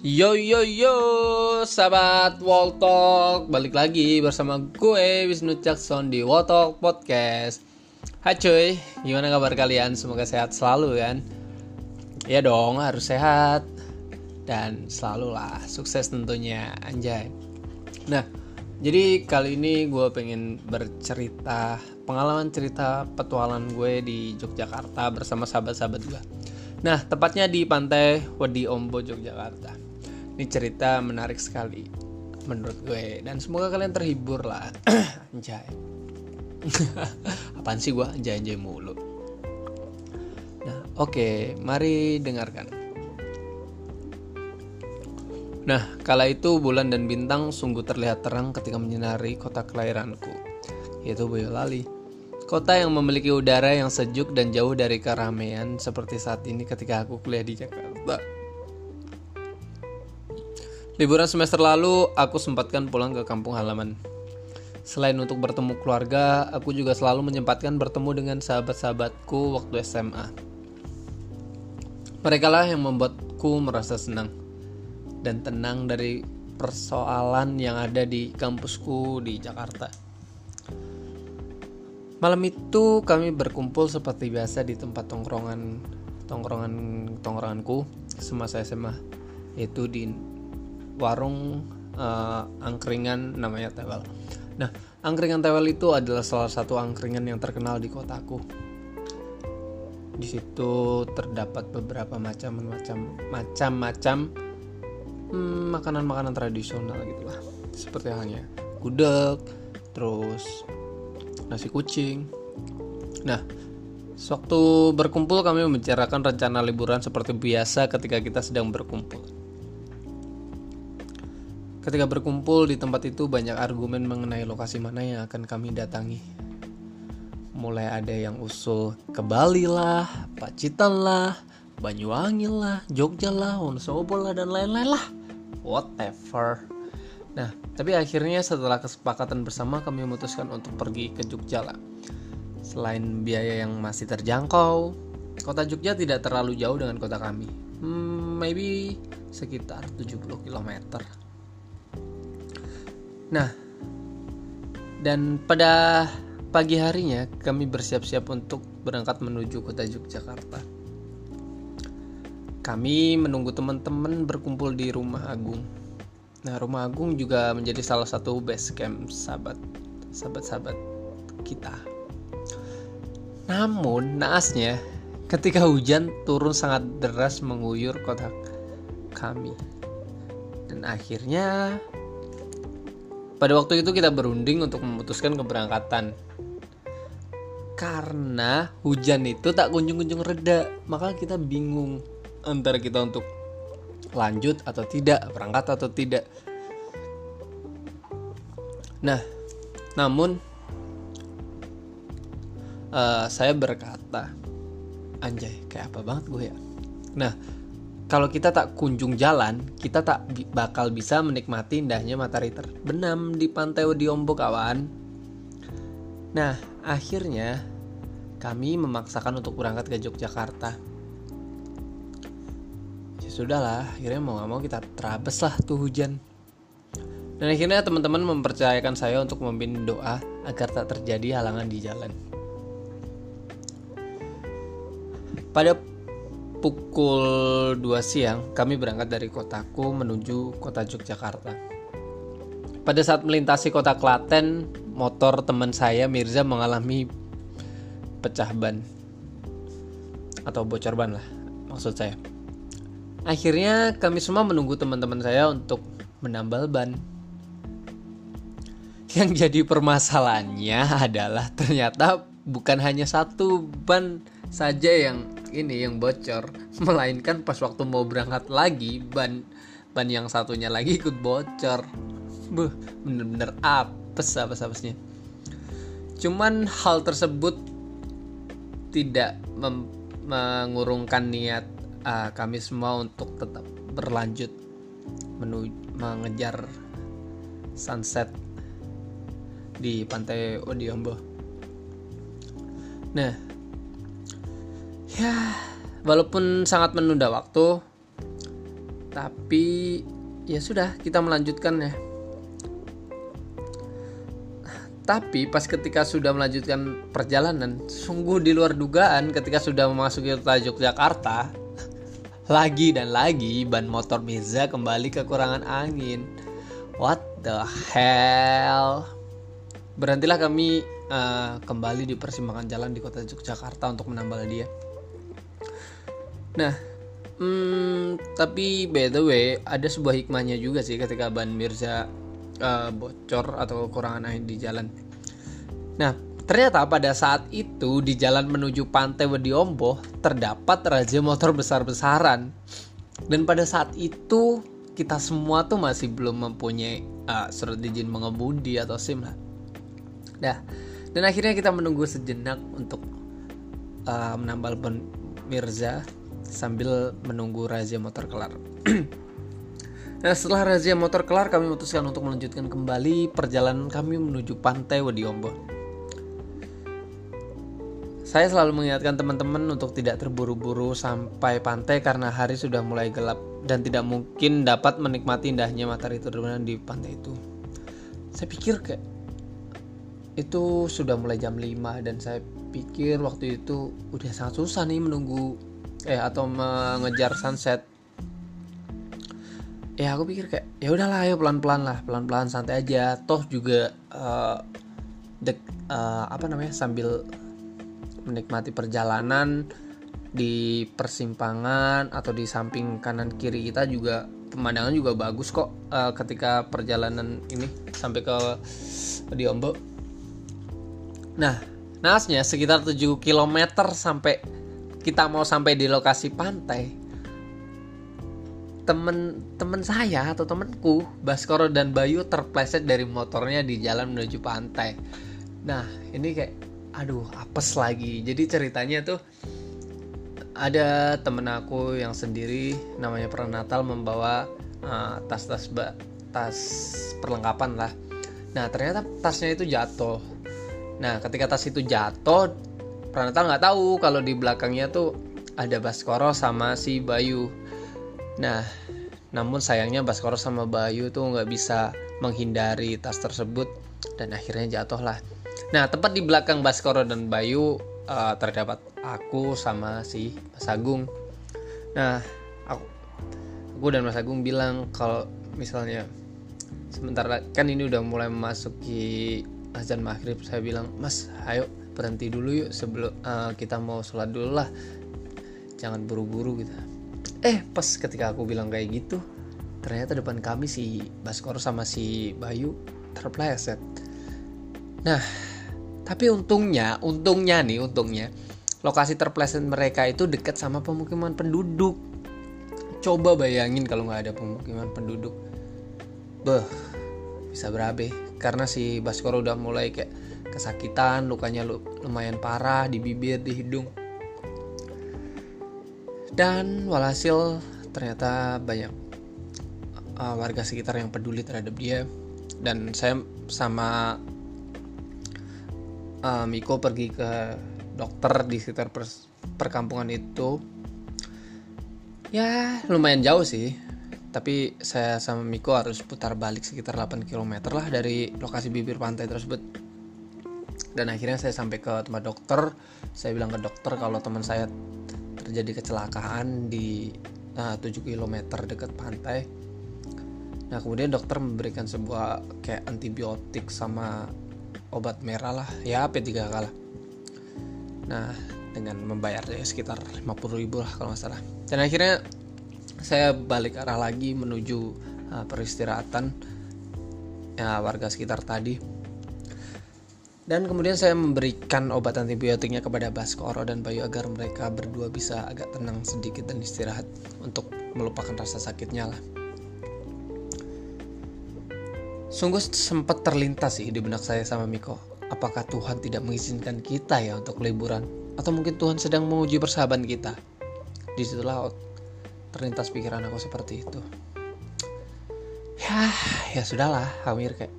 Yo yo yo, sahabat Waltalk, balik lagi bersama gue Wisnu Jackson di Waltalk Podcast. Hai cuy, gimana kabar kalian? Semoga sehat selalu kan? Ya dong, harus sehat dan selalu lah sukses tentunya, anjay. Nah, jadi kali ini gue pengen bercerita pengalaman cerita petualangan gue di Yogyakarta bersama sahabat-sahabat gue. Nah, tepatnya di Pantai Wedi Ombo, Yogyakarta ini cerita menarik sekali menurut gue. Dan semoga kalian terhibur lah. Anjay. Apaan sih gue anjay anjay mulu. Nah oke. Okay, mari dengarkan. Nah, kala itu bulan dan bintang sungguh terlihat terang ketika menyinari kota kelahiranku, yaitu Boyolali. Kota yang memiliki udara yang sejuk dan jauh dari keramaian seperti saat ini ketika aku kuliah di Jakarta. Liburan semester lalu, aku sempatkan pulang ke kampung halaman. Selain untuk bertemu keluarga, aku juga selalu menyempatkan bertemu dengan sahabat-sahabatku waktu SMA. Mereka lah yang membuatku merasa senang dan tenang dari persoalan yang ada di kampusku di Jakarta. Malam itu kami berkumpul seperti biasa di tempat tongkrongan tongkrongan tongkronganku semasa SMA, yaitu di warung uh, angkringan namanya Tewel. Nah, angkringan Tewel itu adalah salah satu angkringan yang terkenal di kotaku. Di situ terdapat beberapa macam-macam macam-macam hmm, makanan-makanan tradisional gitulah. Seperti halnya gudeg, terus nasi kucing. Nah, Sewaktu berkumpul kami membicarakan rencana liburan seperti biasa ketika kita sedang berkumpul. Ketika berkumpul di tempat itu banyak argumen mengenai lokasi mana yang akan kami datangi. Mulai ada yang usul ke Bali lah, Pacitan lah, Banyuwangi lah, Jogja lah, Wonosobo lah, dan lain-lain lah. Whatever. Nah, tapi akhirnya setelah kesepakatan bersama kami memutuskan untuk pergi ke Jogja lah. Selain biaya yang masih terjangkau, kota Jogja tidak terlalu jauh dengan kota kami. Hmm, maybe sekitar 70 km. Nah, dan pada pagi harinya kami bersiap-siap untuk berangkat menuju kota Yogyakarta. Kami menunggu teman-teman berkumpul di rumah Agung. Nah, rumah Agung juga menjadi salah satu base camp sahabat sahabat-sahabat kita. Namun, naasnya, ketika hujan turun sangat deras mengguyur kota kami. Dan akhirnya pada waktu itu kita berunding untuk memutuskan keberangkatan. Karena hujan itu tak kunjung-kunjung reda, maka kita bingung antara kita untuk lanjut atau tidak, berangkat atau tidak. Nah, namun uh, saya berkata, anjay, kayak apa banget gue ya. Nah, kalau kita tak kunjung jalan, kita tak bakal bisa menikmati indahnya matahari terbenam di pantai Odiombo kawan. Nah, akhirnya kami memaksakan untuk berangkat ke Yogyakarta. Ya sudahlah, akhirnya mau gak mau kita terabes lah tuh hujan. Dan akhirnya teman-teman mempercayakan saya untuk memimpin doa agar tak terjadi halangan di jalan. Pada pukul 2 siang kami berangkat dari kotaku menuju kota Yogyakarta. Pada saat melintasi kota Klaten, motor teman saya Mirza mengalami pecah ban atau bocor ban lah maksud saya. Akhirnya kami semua menunggu teman-teman saya untuk menambal ban. Yang jadi permasalahannya adalah ternyata bukan hanya satu ban saja yang ini yang bocor. Melainkan pas waktu mau berangkat lagi ban ban yang satunya lagi ikut bocor. Buh bener-bener apes apes apesnya. Cuman hal tersebut tidak mengurungkan niat uh, kami semua untuk tetap berlanjut menuju mengejar sunset di pantai Odiombo. Nah, ya walaupun sangat menunda waktu tapi ya sudah kita melanjutkan ya. Tapi pas ketika sudah melanjutkan perjalanan sungguh di luar dugaan ketika sudah memasuki kota Yogyakarta lagi dan lagi ban motor Mirza kembali kekurangan angin. What the hell? Berhentilah kami uh, kembali di persimpangan jalan di kota Yogyakarta untuk menambal dia nah Hmm, tapi by the way ada sebuah hikmahnya juga sih ketika ban Mirza uh, bocor atau kekurangan air di jalan. Nah, ternyata pada saat itu di jalan menuju pantai Wediombo terdapat raja motor besar-besaran. Dan pada saat itu kita semua tuh masih belum mempunyai uh, surat izin mengemudi atau SIM lah. Nah, dan akhirnya kita menunggu sejenak untuk uh, menambal ban Mirza sambil menunggu razia motor kelar. nah, setelah razia motor kelar, kami memutuskan untuk melanjutkan kembali perjalanan kami menuju pantai Wediombo. Saya selalu mengingatkan teman-teman untuk tidak terburu-buru sampai pantai karena hari sudah mulai gelap dan tidak mungkin dapat menikmati indahnya matahari terbenam di pantai itu. Saya pikir kayak itu sudah mulai jam 5 dan saya pikir waktu itu udah sangat susah nih menunggu eh atau mengejar sunset ya aku pikir kayak ya udahlah ayo pelan-pelan lah pelan-pelan santai aja toh juga uh, dek uh, apa namanya sambil menikmati perjalanan di persimpangan atau di samping kanan kiri kita juga pemandangan juga bagus kok uh, ketika perjalanan ini sampai ke di Ombok. Nah, nasnya sekitar 7 km sampai kita mau sampai di lokasi pantai temen-temen saya atau temenku Baskoro dan Bayu terpleset dari motornya di jalan menuju pantai. Nah ini kayak aduh apes lagi. Jadi ceritanya tuh ada temen aku yang sendiri namanya Pernatal membawa uh, tas-tas uh, tas perlengkapan lah. Nah ternyata tasnya itu jatuh. Nah ketika tas itu jatuh Pranata nggak tahu kalau di belakangnya tuh ada Baskoro sama si Bayu. Nah, namun sayangnya Baskoro sama Bayu tuh nggak bisa menghindari tas tersebut dan akhirnya jatuh lah. Nah, tepat di belakang Baskoro dan Bayu uh, terdapat aku sama si Mas Agung. Nah, aku, aku dan Mas Agung bilang kalau misalnya sebentar kan ini udah mulai memasuki azan maghrib, saya bilang Mas, ayo berhenti dulu yuk sebelum uh, kita mau sholat dulu lah. Jangan buru-buru gitu. Eh pas ketika aku bilang kayak gitu ternyata depan kami si Baskoro sama si Bayu terpleset. Nah tapi untungnya untungnya nih untungnya lokasi terpleset mereka itu dekat sama pemukiman penduduk. Coba bayangin kalau nggak ada pemukiman penduduk. Beh bisa berabe. Karena si Baskoro udah mulai kayak kesakitan lukanya lumayan parah di bibir di hidung. Dan walhasil ternyata banyak uh, warga sekitar yang peduli terhadap dia. Dan saya sama uh, Miko pergi ke dokter di sekitar per perkampungan itu. Ya lumayan jauh sih. Tapi saya sama Miko harus putar balik sekitar 8 km lah dari lokasi bibir pantai tersebut dan akhirnya saya sampai ke tempat dokter. Saya bilang ke dokter kalau teman saya terjadi kecelakaan di nah, 7 km dekat pantai. Nah kemudian dokter memberikan sebuah kayak antibiotik sama obat merah lah. Ya P3K lah. Nah dengan membayar ya sekitar 50 ribu lah kalau nggak salah. Dan akhirnya saya balik arah lagi menuju uh, peristirahatan ya warga sekitar tadi dan kemudian saya memberikan obat antibiotiknya kepada Baskoro dan Bayu agar mereka berdua bisa agak tenang sedikit dan istirahat untuk melupakan rasa sakitnya lah. Sungguh sempat terlintas sih di benak saya sama Miko. Apakah Tuhan tidak mengizinkan kita ya untuk liburan? Atau mungkin Tuhan sedang menguji persahabatan kita? Di situlah terlintas pikiran aku seperti itu. Ya, ya sudahlah, Amir kayak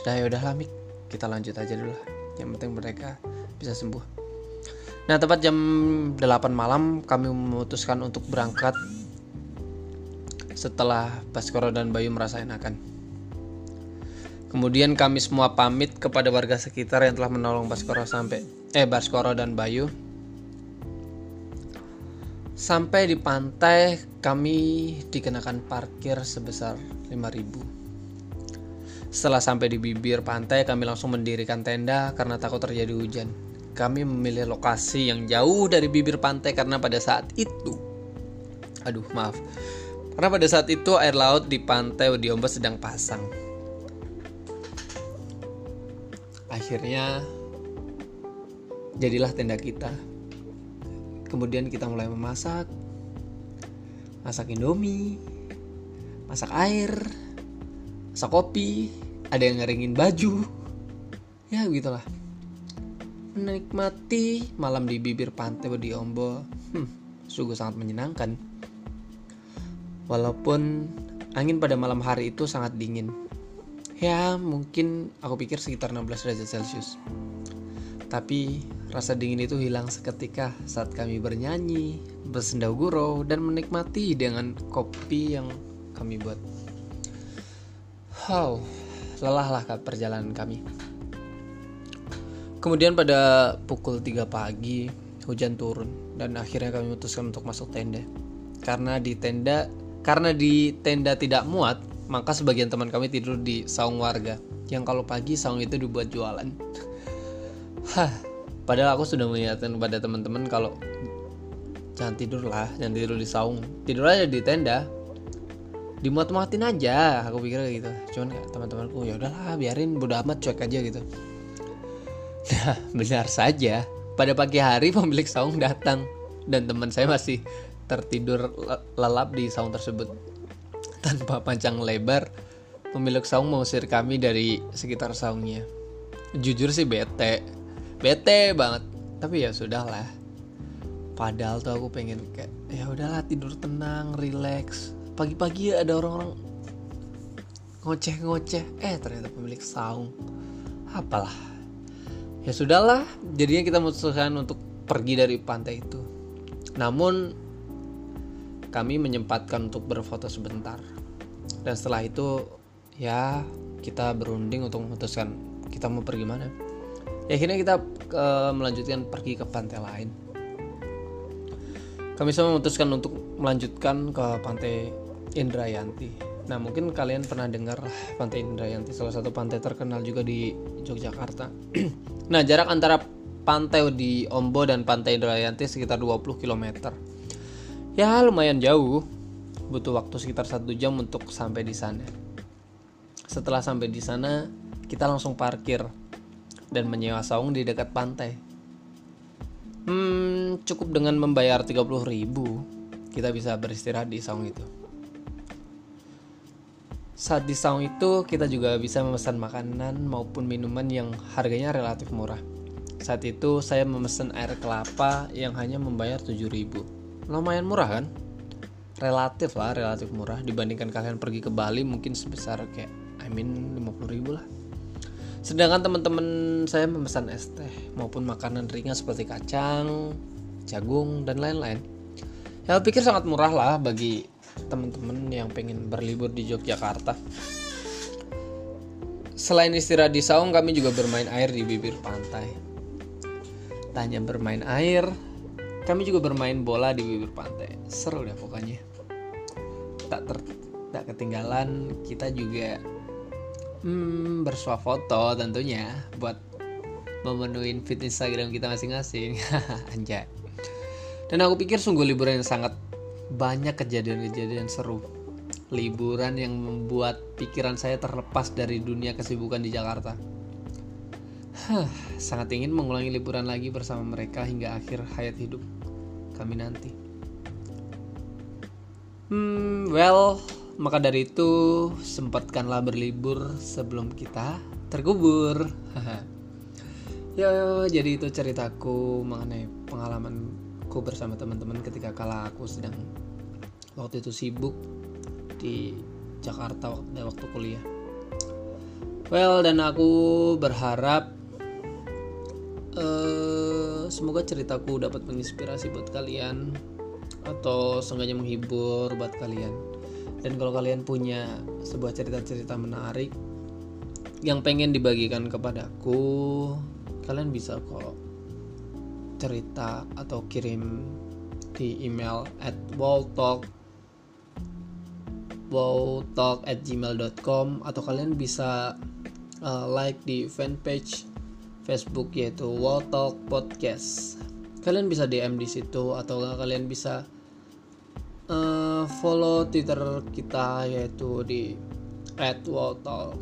sudah ya udahlah Mik kita lanjut aja dulu yang penting mereka bisa sembuh nah tepat jam 8 malam kami memutuskan untuk berangkat setelah Baskoro dan Bayu merasa enakan. Kemudian kami semua pamit kepada warga sekitar yang telah menolong Baskoro sampai eh Baskoro dan Bayu. Sampai di pantai kami dikenakan parkir sebesar 5000. Setelah sampai di bibir pantai kami langsung mendirikan tenda karena takut terjadi hujan. Kami memilih lokasi yang jauh dari bibir pantai karena pada saat itu aduh maaf. Karena pada saat itu air laut di pantai Odiombo sedang pasang. Akhirnya jadilah tenda kita. Kemudian kita mulai memasak. Masak indomie. Masak air masak kopi ada yang ngeringin baju ya begitulah menikmati malam di bibir pantai di Ombo hmm, sungguh sangat menyenangkan Walaupun angin pada malam hari itu sangat dingin. Ya, mungkin aku pikir sekitar 16 derajat Celcius. Tapi rasa dingin itu hilang seketika saat kami bernyanyi, bersendau gurau, dan menikmati dengan kopi yang kami buat. Wow, lelahlah perjalanan kami. Kemudian pada pukul 3 pagi, hujan turun dan akhirnya kami memutuskan untuk masuk tenda. Karena di tenda karena di tenda tidak muat, maka sebagian teman kami tidur di saung warga. Yang kalau pagi saung itu dibuat jualan. Hah, padahal aku sudah mengingatkan kepada teman-teman kalau jangan tidur lah, jangan tidur di saung. Tidur aja di tenda. Dimuat-muatin aja, aku pikir gitu. Cuman teman-temanku ya udahlah, biarin bodo amat cuek aja gitu. Nah, benar saja. Pada pagi hari pemilik saung datang dan teman saya masih tertidur lelap di saung tersebut. Tanpa panjang lebar, pemilik saung mengusir kami dari sekitar saungnya. Jujur sih bete, bete banget. Tapi ya sudahlah. Padahal tuh aku pengen kayak ya udahlah tidur tenang, relax. Pagi-pagi ada orang-orang ngoceh-ngoceh. Eh ternyata pemilik saung. Apalah. Ya sudahlah, jadinya kita memutuskan untuk pergi dari pantai itu. Namun kami menyempatkan untuk berfoto sebentar. Dan setelah itu ya kita berunding untuk memutuskan kita mau pergi mana. Ya akhirnya kita uh, melanjutkan pergi ke pantai lain. Kami semua memutuskan untuk melanjutkan ke pantai Indrayanti. Nah mungkin kalian pernah dengar pantai Indrayanti salah satu pantai terkenal juga di Yogyakarta. nah jarak antara pantai di Ombo dan pantai Indrayanti sekitar 20 km ya lumayan jauh. Butuh waktu sekitar satu jam untuk sampai di sana. Setelah sampai di sana kita langsung parkir dan menyewa saung di dekat pantai. Hmm, cukup dengan membayar 30 ribu kita bisa beristirahat di saung itu saat di saung itu kita juga bisa memesan makanan maupun minuman yang harganya relatif murah. Saat itu saya memesan air kelapa yang hanya membayar 7000 lumayan murah kan? Relatif lah relatif murah. Dibandingkan kalian pergi ke Bali mungkin sebesar kayak I mean 50 ribu lah. Sedangkan teman-teman saya memesan es teh maupun makanan ringan seperti kacang jagung dan lain-lain. Ya pikir sangat murah lah bagi teman-teman yang pengen berlibur di Yogyakarta selain istirahat di saung kami juga bermain air di bibir pantai tanya bermain air kami juga bermain bola di bibir pantai. Seru deh pokoknya. Tak ter tak ketinggalan kita juga hmm, bersuah foto tentunya buat memenuhi feed Instagram kita masing-masing. Anjay. Dan aku pikir sungguh liburan yang sangat banyak kejadian-kejadian seru. Liburan yang membuat pikiran saya terlepas dari dunia kesibukan di Jakarta. Huh, sangat ingin mengulangi liburan lagi bersama mereka hingga akhir hayat hidup kami nanti. Hmm, well, maka dari itu sempatkanlah berlibur sebelum kita terkubur. ya, jadi itu ceritaku mengenai pengalamanku bersama teman-teman ketika kala aku sedang waktu itu sibuk di Jakarta waktu, waktu kuliah. Well, dan aku berharap uh, semoga ceritaku dapat menginspirasi buat kalian atau seenggaknya menghibur buat kalian dan kalau kalian punya sebuah cerita-cerita menarik yang pengen dibagikan kepadaku kalian bisa kok cerita atau kirim di email at walltalk wowtalk at gmail.com atau kalian bisa uh, like di fanpage Facebook yaitu Wowtalk Podcast. Kalian bisa DM di situ atau kalian bisa uh, follow Twitter kita yaitu di @wowtalk.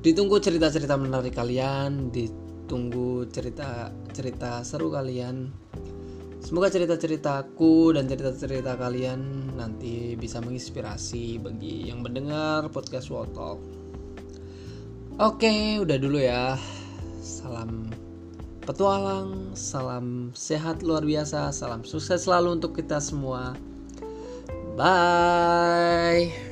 Ditunggu cerita-cerita menarik kalian, ditunggu cerita-cerita seru kalian. Semoga cerita-ceritaku dan cerita-cerita kalian nanti bisa menginspirasi bagi yang mendengar podcast Wotalk. Oke, udah dulu ya. Salam petualang, salam sehat luar biasa, salam sukses selalu untuk kita semua. Bye.